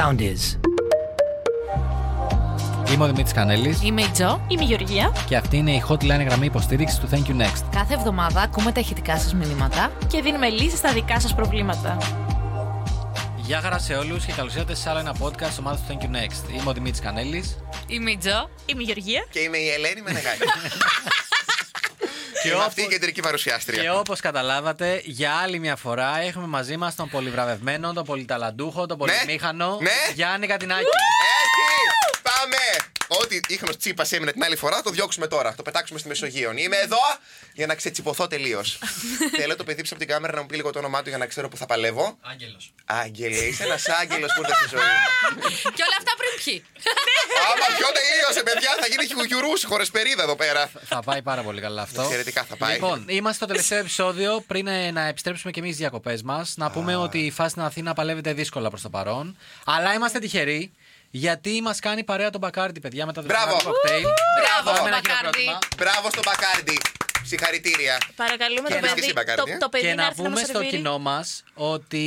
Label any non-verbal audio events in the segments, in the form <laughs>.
sound is. Είμαι ο Δημήτρης Κανέλης Είμαι η Τζο. Είμαι η Γεωργία και αυτή είναι η hotline γραμμή υποστήριξης του Thank you Next. Κάθε εβδομάδα ακούμε τα ηχητικά σας μηνύματα. και δίνουμε λύσεις στα δικά σας προβλήματα. Γεια χαρά σε όλους και καλώς ήρθατε σε άλλο ένα podcast ομάδας του Thank you Next. Είμαι ο Δημήτρης Κανέλης. Είμαι η Τζο. Είμαι η Γεωργία. Και είμαι η Ελένη Μενεγάκη. <laughs> Και Είμαι όπως- αυτή η κεντρική παρουσιάστρια. Και όπως καταλάβατε, για άλλη μια φορά έχουμε μαζί μας τον πολυβραβευμένο, τον πολυταλαντούχο, τον πολυμήχανο Ναι. Γιάννη Κατινάκη. Έτσι! Πάμε! Ό,τι ίχνος τσίπας έμεινε την άλλη φορά, θα το διώξουμε τώρα. Το πετάξουμε στη Μεσογείο. Είμαι εδώ για να ξετσιποθώ τελείως. <laughs> Θέλω το παιδί πίσω από την κάμερα να μου πει λίγο το όνομά του για να ξέρω που θα παλεύω. Άγγελος. Άγγελε, είσαι ένας άγγελος που ήρθε στη ζωή μου. <laughs> και όλα αυτά πριν ποιοι. <laughs> Άμα πιο τελείωσε, παιδιά, θα γίνει χιουγιουρούση χωρεσπερίδα εδώ πέρα. Θα πάει πάρα πολύ καλά αυτό. Εξαιρετικά θα πάει. Λοιπόν, είμαστε στο τελευταίο επεισόδιο. Πριν ε, να επιστρέψουμε και εμείς στι διακοπές μας, να πούμε ότι η φάση στην Αθήνα παλεύεται δύσκολα προς το παρόν. Αλλά είμαστε τυχεροί γιατί μας κάνει παρέα τον Μπακάρντι, παιδιά, με τα Μπράβο. δικά του κοκτέιλ. Μπράβο, Πάμε ένα Μπακάρντι. χειροκρότημα. Μπράβο στον Μπακάρντι. Συγχαρητήρια. Παρακαλούμε Και το να παιδί, εσύ, Μπακάρντι, το, το παιδί Και να να έρθει να πούμε μας στο σερβίρει. κοινό μας ότι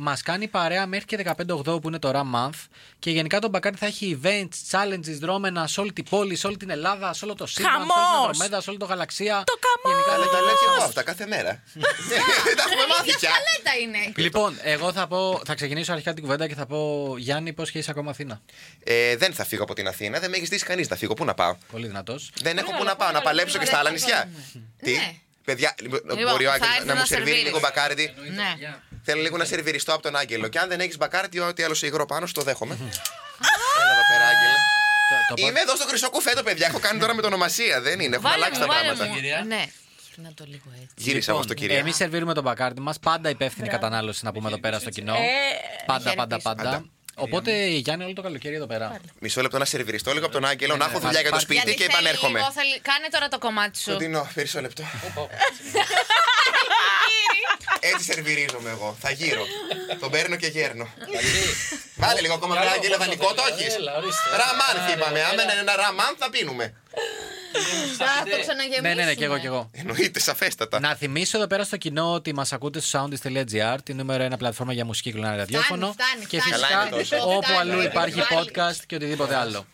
μας κάνει παρέα μέχρι και 15 Οκτώβρου που είναι το RAM Month. Και γενικά τον Μπακάρντι θα έχει events, challenges, δρόμενα σε όλη την πόλη, σε όλη την Ελλάδα, σε όλο το σύμπαν, σε όλη την Χαμός! Ανδρομέδα, σε όλη το γαλαξία. Το χαμός! Γενικά Αλλά δεν τα το λέω και εγώ αυτά κάθε μέρα. Δεν <laughs> τα έχουμε μάθει πια. Καλέτα είναι; Λοιπόν, εγώ θα, πω, θα ξεκινήσω αρχικά την κουβέντα και θα πω Γιάννη, πώς και είσαι ακόμα Αθήνα; Ε, δεν θα φύγω από την Αθήνα, δεν με έχεις δει κανείς να φύγω. Πού να πάω; Πολύ δυνατός. Δεν έχω πού να πάω, να παλέψω και στα άλλα νησιά. Τι; Ναι. Παιδιά, λοιπόν, Λοιπόν, μπορεί ο θα Άγγελος έρθει να να μου σερβίρει σερβίρεις. λίγο μπακάρντι. Ναι. Θέλω λίγο να σερβιριστώ από τον Άγγελο. Και αν δεν έχεις μπακάρντι, ό,τι άλλο σε υγρό πάνω, σου το δέχομαι. Έλα εδώ πέρα, Άγγελε. Το, το, Είμαι εδώ στο χρυσό κουφέτο, παιδιά. Έχω κάνει τώρα με το ονομασία. Δεν είναι. Έχουν Βάλε αλλάξει μου, τα βάλε πράγματα. μου. Ναι. Να το λίγο έτσι. Γύρισα εγώ στο κυρία. Εμείς σερβίρουμε τον μπακάρτι μας. Πάντα υπεύθυνη κατανάλωση να πούμε εδώ πέρα στο κοινό. Ε, Πάντα, πάντα, χαιρετήσω. πάντα. Οπότε Γιάννη, όλο το καλοκαίρι εδώ πέρα. Μισό λεπτό να σερβιριστώ λίγο από τον Άγγελο, να έχω ναι. δουλειά για το Πάρ- σπίτι Γιατί και θέλει επανέρχομαι. λίγο, θέλει- Κάνε τώρα το κομμάτι σου. Κοντινό, μισό λεπτό. <laughs> Έτσι σερβιρίζομαι εγώ. Θα γύρω. <laughs> Τον παίρνω και γέρνω. Βάλε λίγο ακόμα ένα Άγγελο δανεικό, το έχεις. Ραμάν είπαμε. Αν δεν είναι ένα ραμάν, θα πίνουμε. Θα το ξαναγεμίσουμε. Ναι, ναι, ναι, και εγώ, και εγώ. Εννοείται, σαφέστατα. Να θυμίσω εδώ πέρα στο κοινό ότι μας ακούτε στο soundist.gr, την νούμερο ένα πλατφόρμα για μουσική κλινάρια ραδιόφωνο. φτάνει, Και φτάνει. φυσικά Καλά είναι τόσο. όπου Φτάνει, αλλού φτάνει. υπάρχει Βάλει. podcast και οτιδήποτε άλλο.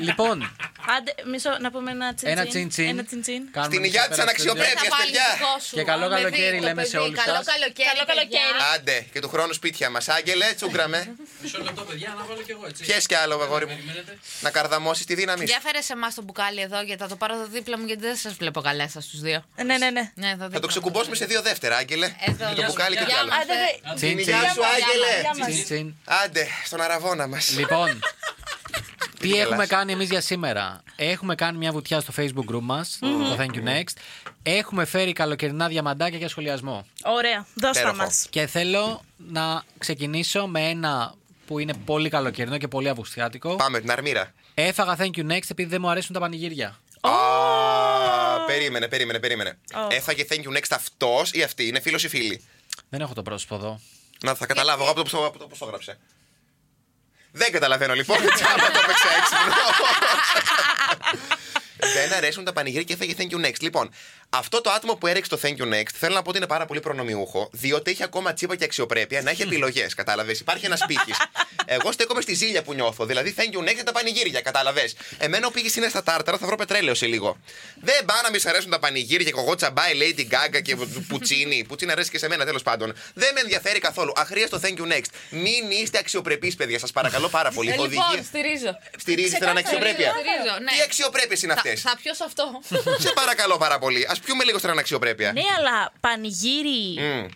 Λοιπόν, Άντε, μισό να πούμε ένα τσιν ένα τσιν τσιν. Ένα τσιν τσιν. Κάνουμε Στην εμείς υγεία εδώ της πέρα στο αναξιοπρέπειας. studio. Θα βάλει παιδιά. δικό σου. Και καλό Με καλοκαίρι δει το λέμε σε παιδί. όλους Καλό σας. καλοκαίρι. Καλό καλοκαίρι. παιδιά. Άντε, και του χρόνου σπίτια μας. Άγγελε, τσούγκραμε. Μισό λεπτό, παιδιά, να βάλω κι εγώ έτσι. Πιες κι άλλο, αγόρι μου. Να καρδαμώσεις τη δύναμη σου. Για φέρε σε εμάς το μπουκάλι εδώ γιατί θα το πάρω εδώ δίπλα μου γιατί δεν σας βλέπω καλά σα τους δύο. Ναι, ναι, ναι. Ναι, εδώ Θα δίπλα το μου. ξεκουμπώσουμε σε δύο δεύτερα, Άγγελε. Εδώ. Και το μπουκάλι και κι Γεια άλλο. μας. Άντε, δε. Τσιν, Την τσιν. υγεία σου, Άγγελε. Τσιν, τσιν. Άντε, στον αραβόνα μας. Λοιπόν, <laughs> τι γελάς. έχουμε κάνει εμείς για σήμερα. Έχουμε κάνει μια βουτιά στο facebook group μας, το Thank You Next. Έχουμε φέρει καλοκαιρινά διαμαντάκια για σχολιασμό. Ωραία, δώσ' τα Υπέροχο. μας. Και θέλω να ξεκινήσω με ένα που είναι πολύ καλοκαιρινό και πολύ αυγουστιάτικο. Πάμε, την αρμύρα. Έφαγα Thank You Next επειδή δεν μου αρέσουν τα πανηγύρια. Α, περίμενε, περίμενε, περίμενε. Έφαγε thank you next αυτός ή αυτή. Είναι φίλος ή φίλη; Δεν έχω το πρόσωπο εδώ. Να θα καταλάβω εγώ από το, από το πώς το έγραψε. Δεν καταλαβαίνω λοιπόν. <laughs> Τσάμπα το έπαιξα έξυπνο. <laughs> Δεν αρέσουν τα πανηγύρια και έφαγε thank you next. Λοιπόν, αυτό το άτομο που έριξε το thank you next θέλω να πω ότι είναι πάρα πολύ προνομιούχο, διότι έχει ακόμα τσίπα και αξιοπρέπεια να έχει επιλογές. Κατάλαβες. Υπάρχει ένας πύχης. Εγώ στέκομαι στη ζήλια που νιώθω. Δηλαδή thank you next για τα πανηγύρια. Κατάλαβες. Εμένα ο πύχης είναι στα τάρταρα, θα βρω πετρέλαιο σε λίγο. Δεν πά να μη σ' αρέσουν τα πανηγύρια και εγώ τσαμπάει Lady Gaga και πουτσίνι. Πουτσίνι αρέσει και σε μένα τέλος πάντων. Δεν με ενδιαφέρει καθόλου. Αχρίαστο thank you next. Μην είστε αξιοπρεπείς, παιδιά. Σας παρακαλώ πάρα πολύ. Ε, λοιπόν, Οδηγίες- στηρίζω. Στηρίζεις την αναξιοπρέπεια. Στηρίζω, ναι. Τι αξιοπρέπειες είναι Θα, αυτές; θα πιω σε αυτό. Σε παρακαλώ πάρα πολύ. Α πιούμε λίγο στην αναξιοπρέπεια. Ναι, αλλά πανηγύρι Μμ.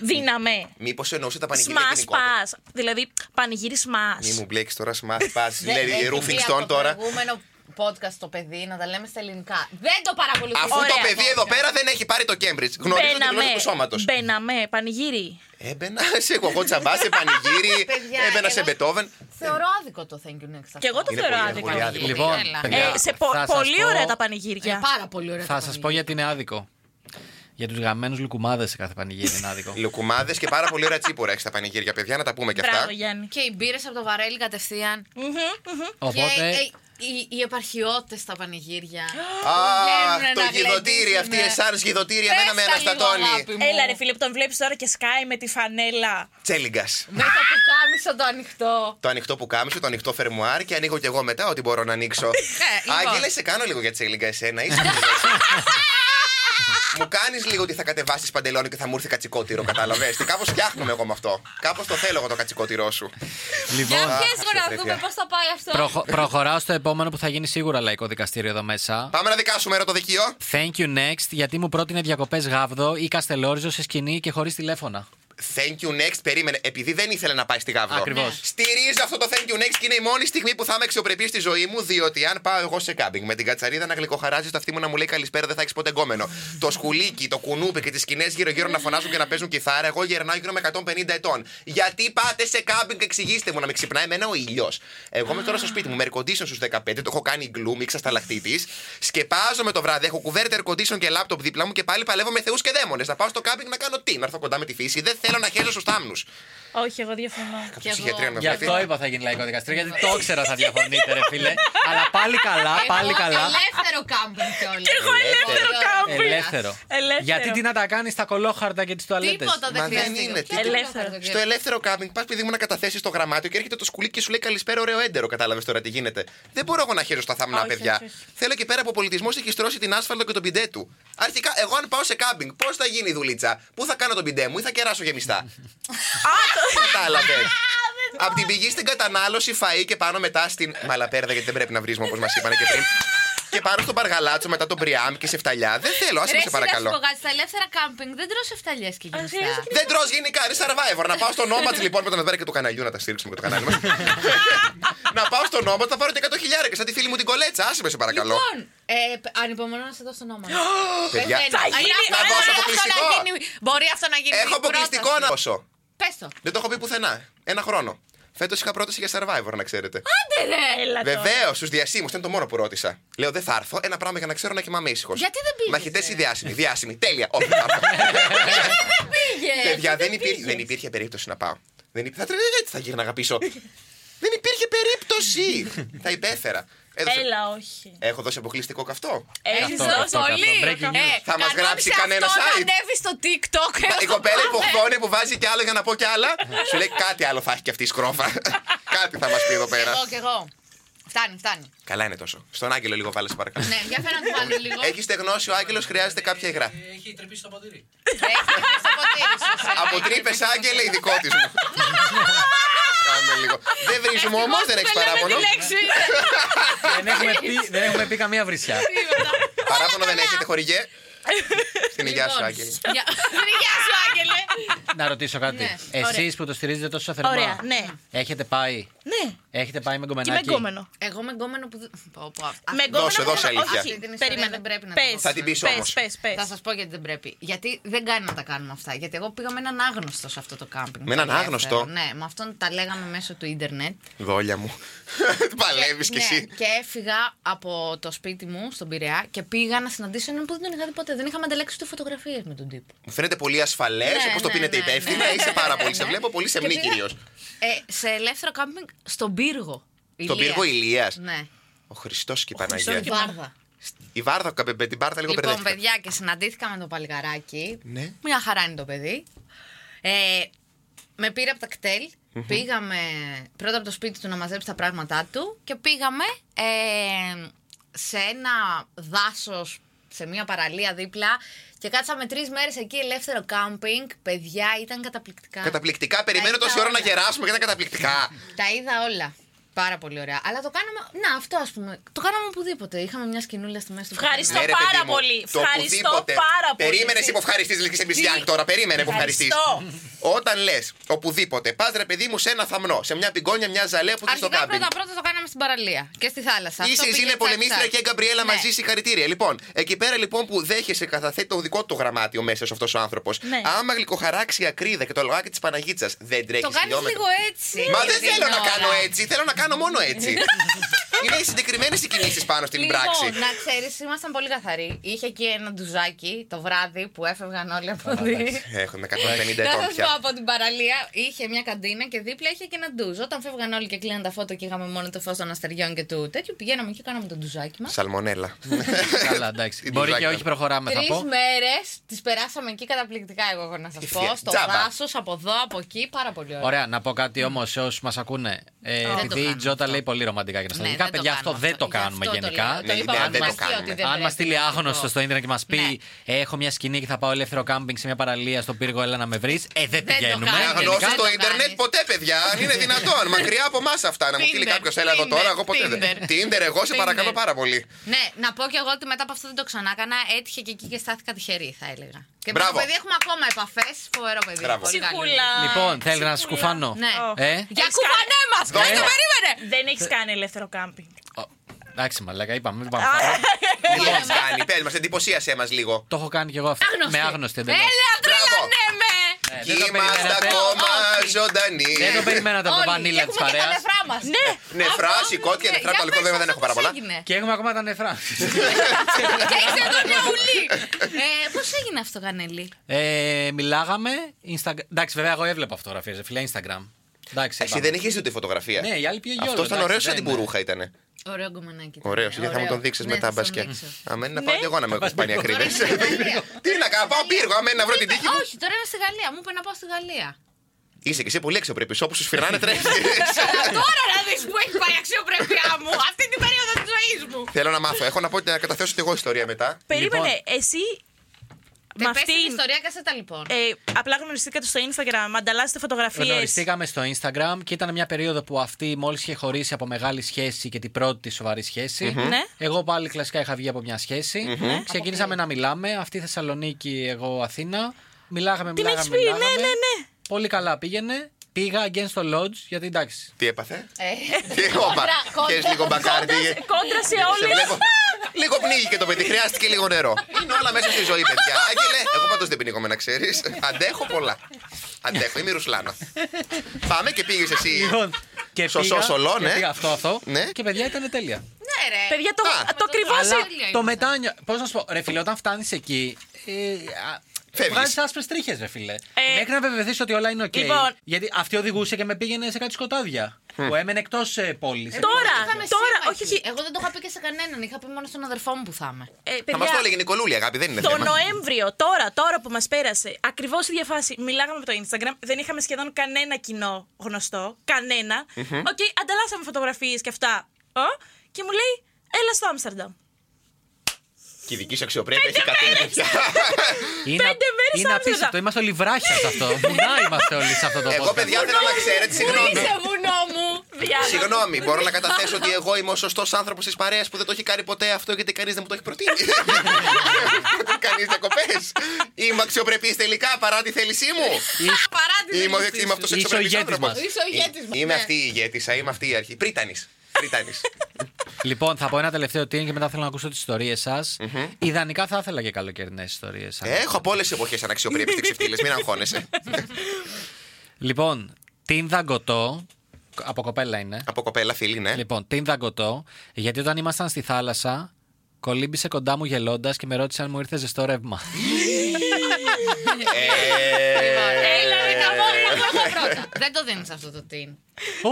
δύναμε. Μήπως εννοούσε τα πανηγύρια Σμά γενικότερα; πα. Δηλαδή, πανηγύρι σμά. Μη μου μπλέξει τώρα σμάθ πα. Δεν Λέει έχει Ρούφινγκ πει Στόν από το τώρα. προηγούμενο podcast το παιδί να τα λέμε στα ελληνικά. Δεν το παρακολουθεί. Αφού το Ωραία. παιδί εδώ πέρα δεν έχει πάρει το Cambridge. Γνωρίζω τη γλώσσα του σώματος. Μπαίναμε, πανηγύρι. Έμπαινα <laughs> σε εγώ τσαμπά, σε πανηγύρι. <laughs> Παιδιά, Έμπαινα σε εγώ- Μπετόβεν. Θεωρώ άδικο το thank you next. Και εγώ το Είναι θεωρώ πολύ- άδικο. πολύ άδικο. Λοιπόν, Έλα. παιδιά, Ε, σε πο- θα σας πολύ πω- ωραία τα Ε, πανηγύρια. πάρα πολύ ωραία. Θα το σας πω πανηγύρι. γιατί είναι άδικο. Για τους γαμμένους λουκουμάδες σε κάθε πανηγύρι είναι άδικο. <laughs> Λουκουμάδες και πάρα πολύ ωραία τσίπουρα έχεις στα πανηγύρια, παιδιά, να τα πούμε κι αυτά. Μπράβο, Γιάννη. Και οι μπύρε από το βαρέλι κατευθείαν. Οπότε Και, ε, οι, οι επαρχιώτες στα πανηγύρια. Α, βγαίνουνε το να γιδωτήρι, γλεντήσουνε. αυτή η εσάρ γιδωτήρι, Πες εμένα με τα λίγο, αναστατώνει. αγάπη μου. Έλα ρε φίλε που τον βλέπεις τώρα και σκάει με τη φανέλα. Τσέλιγκας. Με το που κάμισο το ανοιχτό. Το ανοιχτό που κάμισε, το ανοιχτό φερμουάρ και ανοίγω κι εγώ μετά ό,τι μπορώ να ανοίξω. λοιπόν. Άγγελε, σε κάνω λίγο για τσέλιγκα εσένα. Είσαι <laughs> λίγο έτσι. Μου κάνεις λίγο ότι θα κατεβάσεις παντελόνι και θα μου έρθει κατσικότηρο, κατάλαβες; Και κάπως φτιάχνομαι εγώ με αυτό. Κάπως το θέλω εγώ το κατσικότηρό σου. Λοιπόν, Για Αχ, πιες μου να αξιοπρέπεια. δούμε πώς θα πάει αυτό; προχω- προχωράω στο επόμενο που θα γίνει σίγουρα λαϊκό δικαστήριο εδώ μέσα. Πάμε να δικάσουμε ερωτοδικείο. Thank you next, γιατί μου πρότεινε διακοπές γάβδο ή καστελόριζο σε σκηνή και χωρίς τηλέφωνα. Thank you next, περίμενε. Επειδή δεν ήθελε να πάει στη Γάβδο. Ακριβώς. Στηρίζω αυτό το thank you next και είναι η μόνη στιγμή που θα είμαι αξιοπρεπής στη ζωή μου. Διότι αν πάω εγώ σε κάμπινγκ με την κατσαρίδα να γλυκοχαράζει στο αυτί μου να μου λέει καλησπέρα, δεν θα έχεις ποτέ γκόμενο. <laughs> το σκουλίκι, το κουνούπι και τις σκηνές γύρω-γύρω να φωνάζουν και να παίζουν κιθάρα. Εγώ γερνάω γύρω με 150 ετών. Γιατί πάτε σε κάμπινγκ, εξηγήστε μου να με ξυπνάει εμένα ο ήλιος. Εγώ είμαι τώρα στο σπίτι μου με air condition στους 15, το έχω κάνει glue, μίξα στα λαχτήτη. Σκεπάζομαι το βράδυ, έχω κουβέρτα air condition και laptop δίπλα μου και πάλι παλεύω με θεούς και δαίμονες. Να πάω στο κάμπινγκ να κάνω τι, να έρθω κοντά με τη φύση. Δεν θέλω να χέζω στους θάμνου. Όχι, εγώ διαφωνώ. Κι εγώ. Ψυχιατρία με Γι' βλέπει. αυτό είπα θα γίνει λαϊκό δικαστήριο, γιατί το ήξερα θα διαφωνείτε, ρε φίλε. <laughs> Αλλά πάλι καλά, πάλι Εγώ καλά. Ελεύθερο κάμπινγκ κιόλα. Και εγώ ελεύθερο Ωραία. κάμπινγκ. Ελεύθερο. Ελεύθερο. Γιατί τι να τα κάνεις στα κολόχαρτα και τις τουαλέτες; Τίποτα δεν Μα δεν χρειάζεται. είναι, Ποιο τι- Ελεύθερο. το Στο ελεύθερο κάμπινγκ πας παιδί μου να καταθέσεις το γραμμάτιο και έρχεται το σκουλίκι και σου λέει καλησπέρα, ωραίο έντερο. Κατάλαβες τώρα τι γίνεται. Δεν μπορώ εγώ να χέζω στα θάμνα, Όχι, παιδιά. όχι, όχι. Θέλω εκεί πέρα που ο πολιτισμό έχει στρώσει την άσφαλτο και τον πιντέ του. Αρχικά, εγώ αν πάω σε κάμπινγκ, πώς θα γίνει η δουλίτσα; Πού θα κάνω τον πιντέ μου ή θα κεράσω γεμιστά. <laughs> Κατάλαβε. Από την πηγή στην κατανάλωση φαΐ και πάνω μετά στην μαλαπέρδα γιατί δεν πρέπει να βρίσουμε όπως μας είπαν και πριν. Και πάνω στον παργαλάτσο μετά τον μπριάμ και σε φταλιά. Δεν θέλω, άσε με σε παρακαλώ. Στα ελεύθερα κάμπινγκ δεν τρως εφταλιές και χρειάζεται γεμιστά. και Δεν τρώ γενικά, ρε survivor. Να πάω στο Nomads λοιπόν με τον Αδβέρα και του καναλιού να τα στήριξουμε και το κανάλι μας. <laughs> να πάω στο Nomads, θα πάρω και 100 χιλιάρια σαν τη φίλη μου την κολέτσα. Άσε με σε παρακαλώ. Λοιπόν, ε, π- ανυπομονώ να σε δω στο όνομα. <gasps> Παιδιά, Πεθαίνω. θα Είναι γίνει, αυτό- θα μπορεί δώσω αυτό αποκλειστικό. να γίνει- Μπορεί αυτό να γίνει. Έχω η αποκλειστικό πρόταση. να δώσω. Πες το. Δεν το έχω πει πουθενά. Ένα χρόνο. Φέτος είχα πρόταση για survivor, να ξέρετε. Άντε ρε. Έλα τώρα. Βεβαίως, στους διασύμους. Αυτό είναι το μόνο που ρώτησα. Λέω, δεν θα έρθω. Ένα πράγμα για να ξέρω να κοιμάμαι ήσυχος. Γιατί δεν πήγες, Μαχητές ε; ή διάσημοι. Διάσημοι. Τέλεια. Όχι, θα έρθω. <laughs> Πήγες. Παιδιά, δεν, Δεν υπήρχε, πήγες. δεν υπήρχε περίπτωση να πάω. Δεν υπήρχε, θα τρε- έτσι θα γύρναγα πίσω. <laughs> δεν υπήρχε περίπτωση. θα υπέφερα. Έδωσε- Έλα, όχι. Έχω δώσει αποκλειστικό καυτό. Έχεις Αυτό, δώσει αυτό, πολύ. αυτό. Breaking news. Ε, Θα μας κανόνισε γράψει κανένα αυτό site. να ανέβει στο TikTok. Η κοπέλα υποχθώνει που βάζει κι άλλο για να πω κι άλλα. Σου λέει κάτι άλλο θα έχει κι αυτή η σκρόφα. κάτι θα μας πει εδώ πέρα. Εγώ κι εγώ. Φτάνει, φτάνει. Καλά είναι τόσο. Στον Άγγελο λίγο βάλε σε παρακαλώ. Ναι, για φέρα να του βάλω λίγο. Έχεις στεγνώσει ο Άγγελος, χρειάζεται κάποια υγρά. Έχει τρυπήσει το ποτήρι. Έχει τρυπήσει το ποτήρι σου, εσένα. Από Έχει τρύπες, τρυπήσει. Άγγελε, ειδικό της μου. <laughs> Κάμε λίγο. Δεν βρίζουμε όμως, δεν έχεις Ευτυχώς που παράπονο. λέμε τη λέξη. δεν, έχουμε πει, δεν έχουμε πει καμία βρισιά. Τίποτα. Παράπονο δεν έχετε, χορηγέ. Στην υγειά σου, Λοιπόν, Άγγελε. για- Γεια σου, Άγγελε. Να ρωτήσω κάτι. Ναι. Εσείς που το στηρίζετε τόσο θερμά. Ωραία, ναι. Έχετε πάει. Ναι. Έχετε πάει με Και με γκομενάκι. γκόμενο. Εγώ με γκόμενο που. δεν- Πω, πω, αυτή- Με γκόμενο. Δώσε, δώσε όχι, αλήθεια. Αυτή την ιστορία Περίμενε. δεν πρέπει να Πες, την πω. Θα την πεις πες, όμως. Πες, πες. Θα σας πω γιατί δεν πρέπει. Γιατί δεν κάνει να τα κάνουμε αυτά. Γιατί εγώ πήγα με έναν άγνωστο σε αυτό το κάμπινγκ. Με έναν το ελεύθερο. άγνωστο; Ναι, με αυτόν τα λέγαμε μέσω του ίντερνετ. Δόλια μου. <laughs> Παλεύεις κι Ναι, εσύ. και έφυγα από το σπίτι μου στον Πειραιά και πήγα να συναντήσω έναν που δεν τον είχα δει ποτέ. Δεν είχαμε ανταλλάξει ούτε φωτογραφίες με τον τύπο. Μου φαίνεται πολύ ασφαλές, Ναι, όπω το ναι, πίνετε ναι, υπεύθυνα. ναι. Είσαι πάρα πολύ. Ναι, Σε ναι. βλέπω πολύ Και σεμνή πήγα- κυρίως. Ε, σε ελεύθερο κάμπινγκ στον πύργο. Τον πύργο Ηλίας. Ναι. Ο Χριστός και η Χριστός Παναγία. και- Βάρδα. Η Βάρδα, με την Πάρτα λίγο Λοιπόν, μπερδεύτηκα. παιδιά, και συναντήθηκα με το παλικαράκι. Ναι. Μια χαρά είναι το παιδί. Ε, με πήρε από τα κτέλ. Πήγαμε πρώτα από το σπίτι του να μαζέψει τα πράγματά του και πήγαμε ε, σε ένα δάσος, σε μια παραλία δίπλα και κάτσαμε τρεις μέρες εκεί ελεύθερο κάμπινγκ. Παιδιά, ήταν καταπληκτικά. Καταπληκτικά. Περιμένω Τα είδα τόση ώρα να όλα. γεράσουμε και ήταν καταπληκτικά. Τα είδα όλα. Πάρα πολύ ωραία. Αλλά το κάναμε. Να, αυτό ας πούμε. Το κάναμε οπουδήποτε. Είχαμε μιας σκηνούλα στη μέση του Ευχαριστώ. ποταμού. Ναι, ρε, πάρα παιδί μου, πολύ. το Ευχαριστώ οπουδήποτε. πάρα πολύ. Περίμενε εσύ που ευχαριστείς, λέει και σε Μπιζιάνγκ τώρα. Περίμενε που ευχαριστείς. Ευχαριστώ. Όταν λες οπουδήποτε, πας ρε παιδί μου σε ένα θαμνό, σε μια πιγκόνια, μια ζαλέα που έχει στο Αρχικά κάμπινγκ. πρώτα πρώτα το κάναμε στην παραλία και στη θάλασσα. Αυτό Είσαι πήγε είναι τσακ, πολεμίστρια τσακ. και η Γκαμπριέλα Ναι. μαζί, συγχαρητήρια. Λοιπόν, εκεί πέρα λοιπόν που δέχεσαι, καταθέτει το δικό του γραμμάτιο μέσα σε αυτός ο άνθρωπος. Ναι. Άμα γλυκοχαράξει η ακρίδα και το λογάκι της Παναγίτσας, δεν τρέχει Το κάνεις χιλιόμετρα. λίγο έτσι. Μα δεν την θέλω να ώρα. κάνω έτσι, θέλω να κάνω μόνο έτσι. <laughs> Είναι συγκεκριμένες οι κινήσεις πάνω στην Λοιπόν, πράξη. να ξέρεις, ήμασταν πολύ καθαροί. Είχε εκεί ένα ντουζάκι το βράδυ που έφευγαν όλοι από τη. Έχουμε 150 Να ετών σας πω πια. από την παραλία, είχε μια καντίνα και δίπλα είχε και ένα ντουζ. Όταν φεύγαν όλοι και κλείναν τα φώτα και είχαμε μόνο το φως των αστεριών και του τέτοιου, πηγαίναμε και κάναμε το ντουζάκι μας. Σαλμονέλα. Καλά, εντάξει. <laughs> Τι Μπορεί και ντουζάκι όχι, ήταν. προχωράμε, θα Τρεις πω. μέρες τις περάσαμε εκεί καταπληκτικά, εγώ έχω να σας πω. Ευθεία. Στο Τζάμπα. δάσος, από εδώ, από εκεί, πάρα πολύ ωραία. Ωραία, να πω κάτι όμως σε όσους μας ακούνε. Ε, το επειδή η κάνουμε Τζότα αυτό. λέει πολύ ρομαντικά και Ναι, νοσταλγικά, δεν το παιδιά, αυτό κάνουμε δεν το Γι' κάνουμε αυτό το γενικά. λέω. Το Ναι, είπαμε ναι, από δεν την το αρχή κάνουμε. ότι δεν Αν μας πρέπει στείλει να το άγνωστο πω. στο ίντερνετ και μας πει Ναι. Έχω μια σκηνή και θα πάω ελεύθερο κάμπινγκ σε μια παραλία στο πύργο, έλα να με βρεις. Ε, δεν το πηγαίνουμε. κάνουμε. Μια γενικά γνώση δεν στο το ίντερνετ κάνεις. ποτέ, παιδιά. Αν είναι <laughs> δυνατόν. Μακριά από εμάς αυτά. Να μου στείλει Tinder, κάποιος, έλα εδώ Tinder, τώρα. Εγώ ποτέ δεν. Tinder. Τίντερ, εγώ σε Tinder. παρακαλώ πάρα πολύ. Ναι, να πω κι εγώ ότι μετά από αυτό δεν το ξανά έκανα. Έτυχε και εκεί και στάθηκα τυχερή, θα έλεγα. Και με Μπράβο. το παιδί έχουμε ακόμα επαφές. Φοβερό παιδί. Μπράβο. Πολύ καλή. Ψυχούλα. Λοιπόν, θέλεις να σα Ψυχούλα. κουφάνω; Ναι. Ω. Ε, Για Έχεις κουβανέ μας! Δώστε. Ποιο το περίμενε! Δεν έχεις κάνει ελεύθερο κάμπινγκ. Ω, Εντάξει, μαλάκα, είπαμε. μην πάμε. Τι έχει κάνει, πες μας, εντυπωσίασέ μας λίγο. Το έχω κάνει κι εγώ αυτό. Άγνωστη. Με άγνωστη εντελώ. Έλα, τρελανέ με! Ναι, Κι δεν το είμαστε περιμένατε. ακόμα Όχι. ζωντανοί. Δεν το περιμένατε από την Όλοι, πανίλα της έχουμε και τα παρέας. νεφρά μας. Ναι. Νεφρά, σηκώτια, νεφρά, το αλικό βέβαια δεν έχω πάρα πολλά. Και έχουμε ακόμα τα νεφρά. <laughs> Και είσαι εδώ μια ουλή. Πώς έγινε αυτό, Κανέλη; Ε, μιλάγαμε. Instagram. Εντάξει, βέβαια, εγώ έβλεπα φωτογραφίες, φίλε, Instagram. Εντάξει, Εσύ είπαμε. δεν είχες ούτε φωτογραφία. Ναι, η άλλη πήγε γιόλο. Αυτό ήταν εντάξει, ωραίος σαν δεν την είναι. μπουρούχα ήταν. Ωραίο γκομενάκι. Ωραίος, γιατί θα μου τον δείξεις Ναι, μετά θα μπα στον και. δείξω. Αμέν να πάω Ναι. κι εγώ να με Θα πας πάνε πύργο. ακρίβε. Τώρα είναι στη Γαλλία. Τι να κάνω, πάω πύργο, αμέν να βρω την τύχη μου. Όχι, τώρα είμαι στη Γαλλία. Μου είπε να πάω στη Γαλλία. Είσαι και εσύ πολύ αξιοπρεπής. Όπους σου σφυρνάνε <laughs> τρέχεις. Τώρα να δεις που έχει πάει η αξιοπρέπειά μου αυτή την περίοδο της ζωής μου. Θέλω να μάθω. Έχω να πω ότι να καταθέσω και εγώ ιστορία μετά. Περίμενε, Λοιπόν. εσύ. Με Με αυτή αυτή. την ιστορία κασέτα λοιπόν. Ε, απλά γνωριστήκατε στο Instagram, ανταλλάσσετε φωτογραφίες. Γνωριστήκαμε στο Instagram και ήταν μια περίοδο που αυτή μόλις είχε χωρίσει από μεγάλη σχέση και την πρώτη τη σοβαρή σχέση. Ναι. Εγώ πάλι κλασικά είχα βγει από μια σχεση Ξεκινήσαμε να μιλάμε. Αυτή Θεσσαλονίκη, εγώ Αθήνα. Μιλάγαμε, Την μιλάγαμε. έχεις πει, ναι, μιλάγαμε. ναι, ναι. Πολύ καλά πήγαινε. Πήγα again στο Lodge γιατί εντάξει. Τι έπαθε; Ε, Τι όπα. κόντρα, κόντρα. Χες λίγο μπακάρτι. Κόντρα σε Σε όλες. Βλέπω. Λίγο πνίγηκε το παιδί, χρειάστηκε λίγο νερό. Είναι όλα μέσα στη ζωή, παιδιά. Άγγελε, εγώ πάντως δεν πνίγομαι να ξέρεις. Αντέχω πολλά. Αντέχω, είμαι η Ρουσλάνα. Πάμε και πήγες εσύ. Λοιπόν, και Σωσό, πήγα, σολό, και ναι. πήγα αυτό, αυτό. Ναι. Και παιδιά ήταν τέλεια. Ναι, ρε. Παιδιά, το, Α. το ακριβώ. Αλλά τέλεια το ήμασταν. μετάνιο. Πώς να σου πω, ρε φίλε, όταν φτάνεις εκεί. Ε, Φεύγεις. Βγάζεις άσπρες τρίχες, ρε φίλε. Ε, Μέχρι να βεβαιωθείς ότι όλα είναι οκ. λοιπόν. Γιατί αυτή οδηγούσε και με πήγαινε σε κάτι σκοτάδια. Που έμενε εκτός πόλης. Τώρα, Είχαμε τώρα, σύμμαχοι. όχι, όχι. Εγώ δεν το είχα πει και σε κανέναν. Είχα πει μόνο στον αδερφό μου που θα είμαι. Ε, Θα παιδιά, μας το έλεγε η Νικολούλη, αγάπη, δεν είναι Το θέμα. Νοέμβριο, τώρα, τώρα που μας πέρασε, ακριβώς η ίδια φάση, μιλάγαμε με το Instagram, δεν είχαμε σχεδόν κανένα κοινό γνωστό. Κανένα. Οκ, ανταλλάσσαμε φωτογραφίες και αυτά. Ω, και μου λέει, έλα στο Άμστερνταμ. Και η δική σου αξιοπρέπεια έχει κατέβει. <laughs> Είναι, πέντε μέρες είναι άμυνα. απίστευτο. Είμαστε όλοι βράχια σε αυτό. <laughs> Βουνά είμαστε όλοι σε αυτό το Εγώ, podcast. παιδιά, θέλω να ξέρετε, συγγνώμη. Είσαι βουνό μου. Συγγνώμη, μπορώ να καταθέσω ότι εγώ είμαι ο σωστός άνθρωπος της παρέας που δεν το έχει κάνει ποτέ αυτό γιατί κανείς δεν μου το έχει προτείνει. <laughs> Κανείς διακοπές. Είμαι αξιοπρεπής τελικά παρά τη θέλησή μου. Παρά την Είμαι, θέλησή είμαι σου. αυτός ο Είσαι ο αξιοπρεπής ηγέτης άνθρωπος. μας. Είσαι ο ηγέτης μας. Είμαι ναι. αυτή η ηγέτησα, είμαι αυτή η αρχή. Πρίτανης. Πρίτανη. Λοιπόν, θα πω ένα τελευταίο τι είναι και μετά θέλω να ακούσω τις ιστορίες σας. Ιδανικά θα ήθελα και καλοκαιρινές ιστορίες. Έχω από όλες τις εποχές αναξιοπρέπειε και ξεφτύλες, μην αγχώνεσαι. Λοιπόν, την δαγκωτό. Από κοπέλα είναι. Από κοπέλα, φίλη, ναι. Λοιπόν, την δαγκωτό, γιατί όταν ήμασταν στη θάλασσα, κολύμπησε κοντά μου γελώντας και με ρώτησε αν μου ήρθε ζεστό ρεύμα. Έλα, Δεν το δίνεις αυτό το τιν.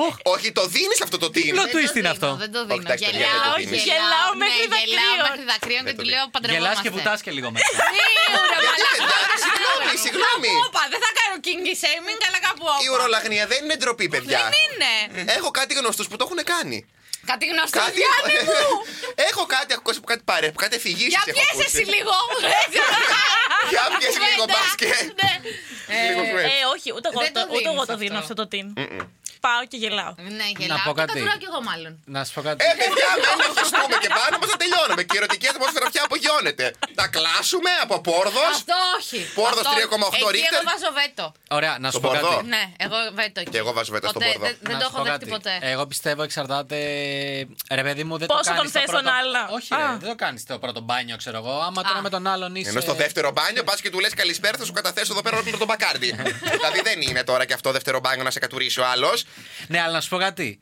Οχ, Όχι, το δίνεις αυτό το team. Πλο- Δεν twist το είναι δίνω, αυτό; Δεν το Όχι, δίνω. εντάξει, παιδιά, δεν το Γελάω, δίνεις. Γελάω ναι, μέχρι γελάω δακρύων. μέχρι δακρύων και Δεν το του λέω Γελά παντρευόμαστε. και βουτάς και λίγο μέσα. Σίγουρα, Γιατί, μαλάκα. παιδιά, συγγνώμη, συγγνώμη. Κάπου όπα, δεν θα κάνω kinky shaming, αλλά κάπου όπα. Η ουρολαγνία δεν είναι ντροπή, παιδιά. Δεν είναι. Έχω κάτι γνωστούς που το έχουν κάνει. Κάτι γνωστό, Κάτι. Γιάννη μου. <laughs> Έχω κάτι ακούσει που κάτι πάρε, που κάτι εφηγήσει. Για πιέσαι εσύ λίγο. Για πιέσαι λίγο Κουβέντα. μπάσκετ. Ναι. Λίγο Ε, κουβέντα. Ε, όχι, ούτε εγώ, Δεν το το, ούτε εγώ δίνεις το δίνω αυτό. αυτό το team. Πάω και γελάω. Ναι, γελάω. πω Και κάτι. κατουράω κι εγώ μάλλον. Να σου πω κάτι. Ε, παιδιά, μένει να χεστούμε και πάνω μα θα τελειώνουμε. Και η ερωτική ατμόσφαιρα πια απογειώνεται. Να κλάσουμε από πόρδος. Αυτό όχι. Πόρδος Αυτό- 3,8 εκεί Ρίχτερ. Εγώ βάζω βέτο. Ωραία, να σου Στον πω Μπορδό. κάτι. Ναι, εγώ βέτο εκεί. Και εγώ βάζω βέτο στον Ποτέ, Μπορδό. Δεν, δεν Να το σου έχω πω δεχτεί κάτι. ποτέ. Εγώ πιστεύω εξαρτάται. Ρε παιδί μου, δεν Πόσο το κάνεις τον στο θες τον πρώτο- άλλο. Όχι, Α. ρε, δεν το κάνεις στο πρώτο μπάνιο, ξέρω εγώ. Άμα τώρα με τον άλλον είσαι. Ενώ στο δεύτερο μπάνιο πας και του λες καλησπέρα, θα σου καταθέσω εδώ πέρα όλο τον μπακάρτι. <laughs> δηλαδή δεν είναι τώρα και αυτό δεύτερο μπάνιο να σε κατουρίσει ο άλλος. Ναι, αλλά να σου πω κάτι.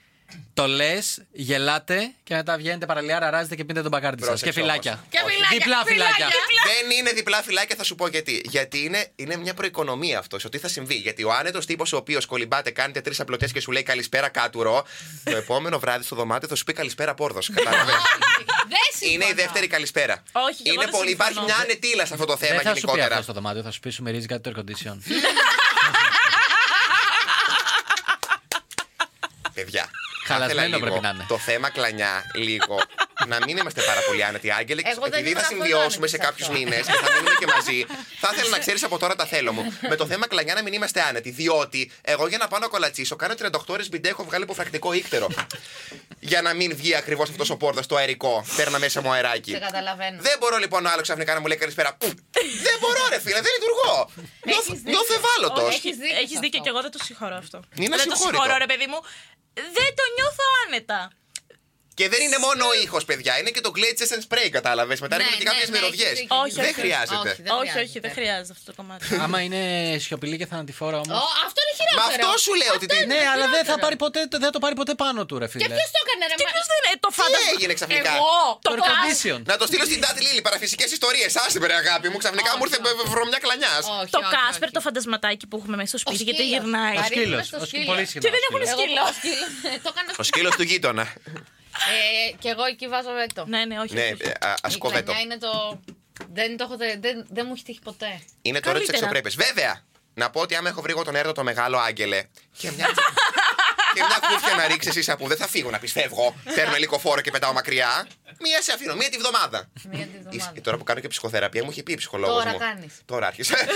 Το λες, γελάτε και μετά βγαίνετε παραλία, ράζετε και πίνετε τον μπακάρτι σας. Πρόσεξε Και φυλάκια. όμως. Και φυλάκια, Διπλά φυλάκια. Δεν είναι διπλά φυλάκια, θα σου πω γιατί. Γιατί είναι, είναι μια προοικονομία αυτός, ότι θα συμβεί. Γιατί ο άνετος τύπος ο οποίος κολυμπάτε, κάνετε τρεις απλωτέ και σου λέει καλησπέρα κάτουρο, το επόμενο βράδυ στο δωμάτιο θα σου πει καλησπέρα πόρδος. Κατάλαβε. <laughs> Δεν είναι η συμφωνώ. δεύτερη καλησπέρα. Όχι, και εγώ είναι δεν πολύ, υπάρχει συμφωνώ. μια ανετήλα σε αυτό το θέμα Δεν θα σου πει γενικότερα. αυτό στο δωμάτιο, θα σου πει σου μυρίζει κάτι το air condition. <laughs> Παιδιά. Χαλασμένο θα ήθελα πρέπει λίγο να είναι. Το θέμα κλανιά, λίγο. να μην είμαστε πάρα πολύ άνετοι άγγελοι. Εγώ δεν επειδή ήμουν θα καθόλου συμβιώσουμε άνετη σε σε κάποιους αυτό. μήνες και θα μείνουμε και μαζί, θα ήθελα να ξέρεις από τώρα τα θέλω μου. Με το θέμα κλανιά να μην είμαστε άνετοι. Διότι εγώ για να πάω να κολατσίσω, κάνω 38 ώρες μπιντέ, έχω βγάλει υποφρακτικό ύκτερο. για να μην βγει ακριβώς αυτός ο πόρτας το αερικό. Παίρνα μέσα μου αεράκι. Σε καταλαβαίνω. Δεν μπορώ λοιπόν άλλος ξαφνικά να μου λέει καλησπέρα. Που, δεν μπορώ, ρε φίλε, δεν λειτουργώ. Νιώθω- δίκιο. Νιώθω ευάλωτος. Όχι, έχεις δίκιο Έχεις σε δίκιο αυτό. και εγώ δεν το συγχωρώ αυτό. Είναι δεν το ασυγχώρητο. συγχωρώ, ρε παιδί μου. Δεν το νιώθω άνετα. Και δεν είναι μόνο ο ήχος, παιδιά, είναι και το glitches and spray, κατάλαβες. Μετά Ναι, έρχονται και ναι, κάποιες ναι, μυρωδιές. έχεις δίκιο, Όχι, Δεν όχι. χρειάζεται. Όχι, δεν όχι, χρειάζεται. όχι, δεν χρειάζεται αυτό το κομμάτι. Άμα είναι σιωπηλή και θανατηφόρα όμως. Ω, αυτό είναι Μα χειρότερο. αυτό σου λέω ότι. τι- Ναι, αλλά δεν θα, χειρότερο. πάρει ποτέ, δεν θα το πάρει ποτέ πάνω του, ρε Και φίλε. ποιος το έκανε, ρε Και μα- ποιος δεν είναι το Τι φάντασμα. έγινε ξαφνικά; Εγώ. Το Το air condition. Να το στείλω στην Τάτη Λίλη, παραφυσικές ιστορίες. Άσε με, ρε αγάπη μου, ξαφνικά Όχι, μου ήρθε όχι. βρωμιά κλανιάς. Όχι, Το όχι, Κάσπερ, όχι. το φαντασματάκι που έχουμε μέσα στο Ο σπίτι, γιατί σκύλος. γυρνάει. Ο Βαρύ- σκύλος. στο σκύλος. Πολύ συχνά. Και δεν ο έχουν σκύλος. Εγώ σκύλο. πάω σκύλος. Το έκανα Ο σκύλος του γείτονα. Ε, και εγώ εκεί βάζω βέτο. Ναι, ναι, όχι. Ναι, όχι, όχι. α Η κοβέτο. κλανιά είναι το. Δεν, το έχω, δεν, δεν μου έχει τύχει ποτέ. Είναι τώρα της Καλύτερα. αξιοπρέπειας. Βέβαια, να πω ότι άμα έχω βρει εγώ τον έρωτο το μεγάλο άγγελε και μια. και μια κούφια να ρίξεις εσύ που δεν θα φύγω να πιστεύω. Παίρνω ελικοφόρο και πετάω μακριά. Μία σε αφήνω, μία τη βδομάδα. Μία τη βδομάδα. Είσαι- Τώρα που κάνω και ψυχοθεραπεία μου έχει πει η ψυχολόγος Τώρα μου. κάνεις. Τώρα άρχισε. <laughs>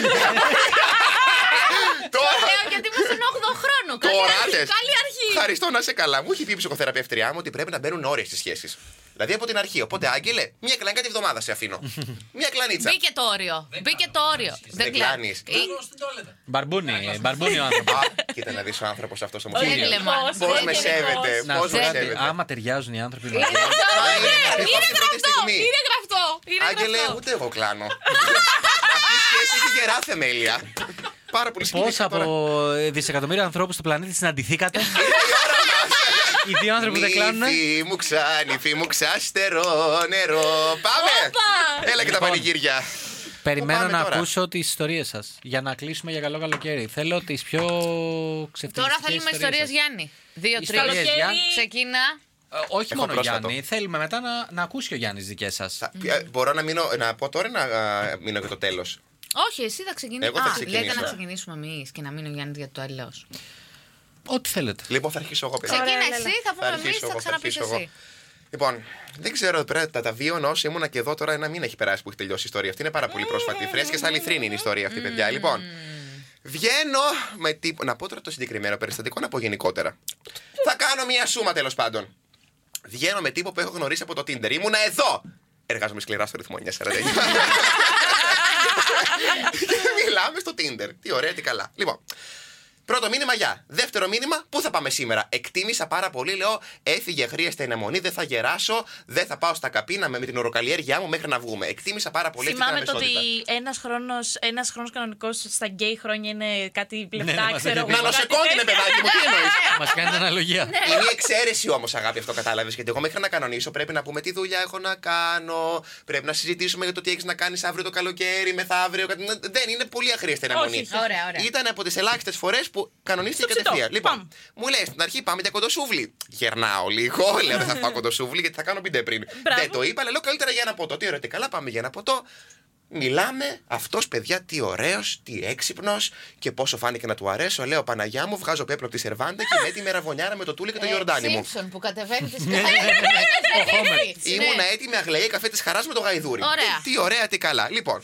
Τώρα. Λέω γιατί είμαι στον 8ο χρόνο. Καλή Τώρα αρχή. θες. Καλή αρχή. Ευχαριστώ να είσαι καλά. Μου έχει πει η ψυχοθεραπεύτριά μου ότι πρέπει να μπαίνουν όρια στις σχέσεις. Δηλαδή από την αρχή. Οπότε, Άγγελε, μία κλανικά τη βδομάδα σε αφήνω. <laughs> μία κλανίτσα. Μπήκε το όριο. Μπήκε το όριο. Δεν κλα- κλάνεις. Ή- Μπαρμπούνι, μπαρμπούνι ο άνθρωπος. Α, κοίτα να δεις ο άνθρωπος αυτός όμω. Δεν Είναι λέμε. πώς, Πώ δεν με είναι σέβεται, πώς. Να πώ σου πω με κάτι, σέβεται. άμα ταιριάζουν οι άνθρωποι Είναι μαζί. γραφτό, Μα είναι είναι, γραφτό είναι την πρώτη γραφτό, στιγμή. είναι γραφτό. Είναι Άγγελε, γραφτό. ούτε εγώ κλάνω. Αυτή η σχέση έχει γερά θεμέλια. <laughs> Πάρα πολύ Πώς σημαντικό από τώρα. ε, δισεκατομμύρια ανθρώπους του πλανήτη συναντηθήκατε; <laughs> Είναι η ώρα μας. Οι δύο άνθρωποι που δεν κλάνουν. Νύφη μου ξάνυφη μου ξάστερο νερό. Πάμε! Όπα! Έλα και τα Λοιπόν. πανηγύρια. Περιμένω πάμε να τώρα. ακούσω τις ιστορίες σας για να κλείσουμε για καλό καλοκαίρι. Θέλω τις πιο ξεφτυλιστικές Τώρα θέλουμε ιστορίες σας. Γιάννη. Δύο-τρει. Ιστορίες, Καλοκαίρι. Γιάννη. Ξεκίνα. Ε, όχι Έχω μόνο πρόσφατο. Γιάννη. Θέλουμε μετά να, να ακούσει και ο Γιάννης δικές σας. Θα- ε, Μπορώ να, μείνω, να πω τώρα ή να α, μείνω για το τέλος; Όχι, εσύ θα ξεκινήσεις. Εγώ θα Α, ξεκινήσω. λέτε να ξεκινήσουμε εμείς και να μείνει ο Γιάννης για το τέλο. Ό,τι θέλετε. Λοιπόν, θα αρχίσω εγώ, παιδιά. Ξεκίνα Ωραία, εσύ, Λέλα. θα πούμε εμεί, αρχίσω θα εγώ, ξαναπείς αρχίσω εγώ. εσύ. Λοιπόν, δεν ξέρω, πρέπει τα, τα βίωνα όσο ήμουνα και εδώ τώρα ένα μήνα έχει περάσει που έχει τελειώσει η ιστορία αυτή. Είναι πάρα πολύ πρόσφατη. Φρέσκια σαν λιθρίνη είναι η ιστορία αυτή, παιδιά. Λοιπόν, βγαίνω με τύπο. Να πω τώρα το συγκεκριμένο περιστατικό, να πω γενικότερα. Θα κάνω μία σούμα τέλος πάντων. Βγαίνω με τύπο που έχω γνωρίσει από το Tinder. Ήμουνα εδώ! Εργάζομαι σκληρά στο ρυθμό 949. <laughs> Και Μιλάμε στο Tinder. Τι ωραία, τι καλά. Λοιπόν, Πρώτο μήνυμα, γεια. Δεύτερο μήνυμα, πού θα πάμε σήμερα; Εκτίμησα πάρα πολύ, λέω, έφυγε αχρίαστα η αναμονή, δεν θα γεράσω, δεν θα πάω στα καπίνα με, με την οροκαλλιέργειά μου μέχρι να βγούμε. Εκτίμησα πάρα πολύ αυτή την Θυμάμαι το αμεσότητα. ότι ένας χρόνος ένας χρόνος κανονικός στα γκέι χρόνια είναι κάτι ναι, λεπτά, μας ξέρω έχει εγώ. πει. Να κάτι νοσοκόντινε, τέτοια. παιδάκι μου, τι εννοείς; <laughs> Μας κάνει αναλογία. Είναι η εξαίρεση όμως, αγάπη, αυτό κατάλαβες. Γιατί εγώ μέχρι να κανονίσω πρέπει να πούμε τι δουλειά έχω να κάνω. Πρέπει να συζητήσουμε για το τι έχεις να κάνεις αύριο το καλοκαίρι, μεθαύριο. κάτι- Δεν είναι πολύ αχρίαστη η αναμονή. Όχι, Ωραία, ωραία. Ήταν από τις ελάχιστες φορές που κανονίστηκε Στο ψητό. κατευθείαν. Λοιπόν, Πάμε. μου λέει στην αρχή πάμε για κοντοσούβλι. Γερνάω λίγο, λέω δεν θα φάω κοντοσούβλι γιατί θα κάνω πιντε πριν. Μπράβο. Δεν το είπα, αλλά λέω καλύτερα για ένα ποτό. Τι ωραία, τι καλά, πάμε για ένα ποτό. Μιλάμε, αυτό παιδιά τι ωραίο, τι έξυπνο και πόσο φάνηκε να του αρέσω. Λέω Παναγιά μου, βγάζω πέπλο από τη σερβάντα και με έτοιμη ραβωνιάρα με το τούλι και το Ιορδάνι μου. Σίμψον που κατεβαίνει τι ναι, ναι, ναι. Ήμουνα έτοιμη αγλαία καφέ τη χαρά με το γαϊδούρι. Ωραία. Τι ωραία, τι καλά. Λοιπόν,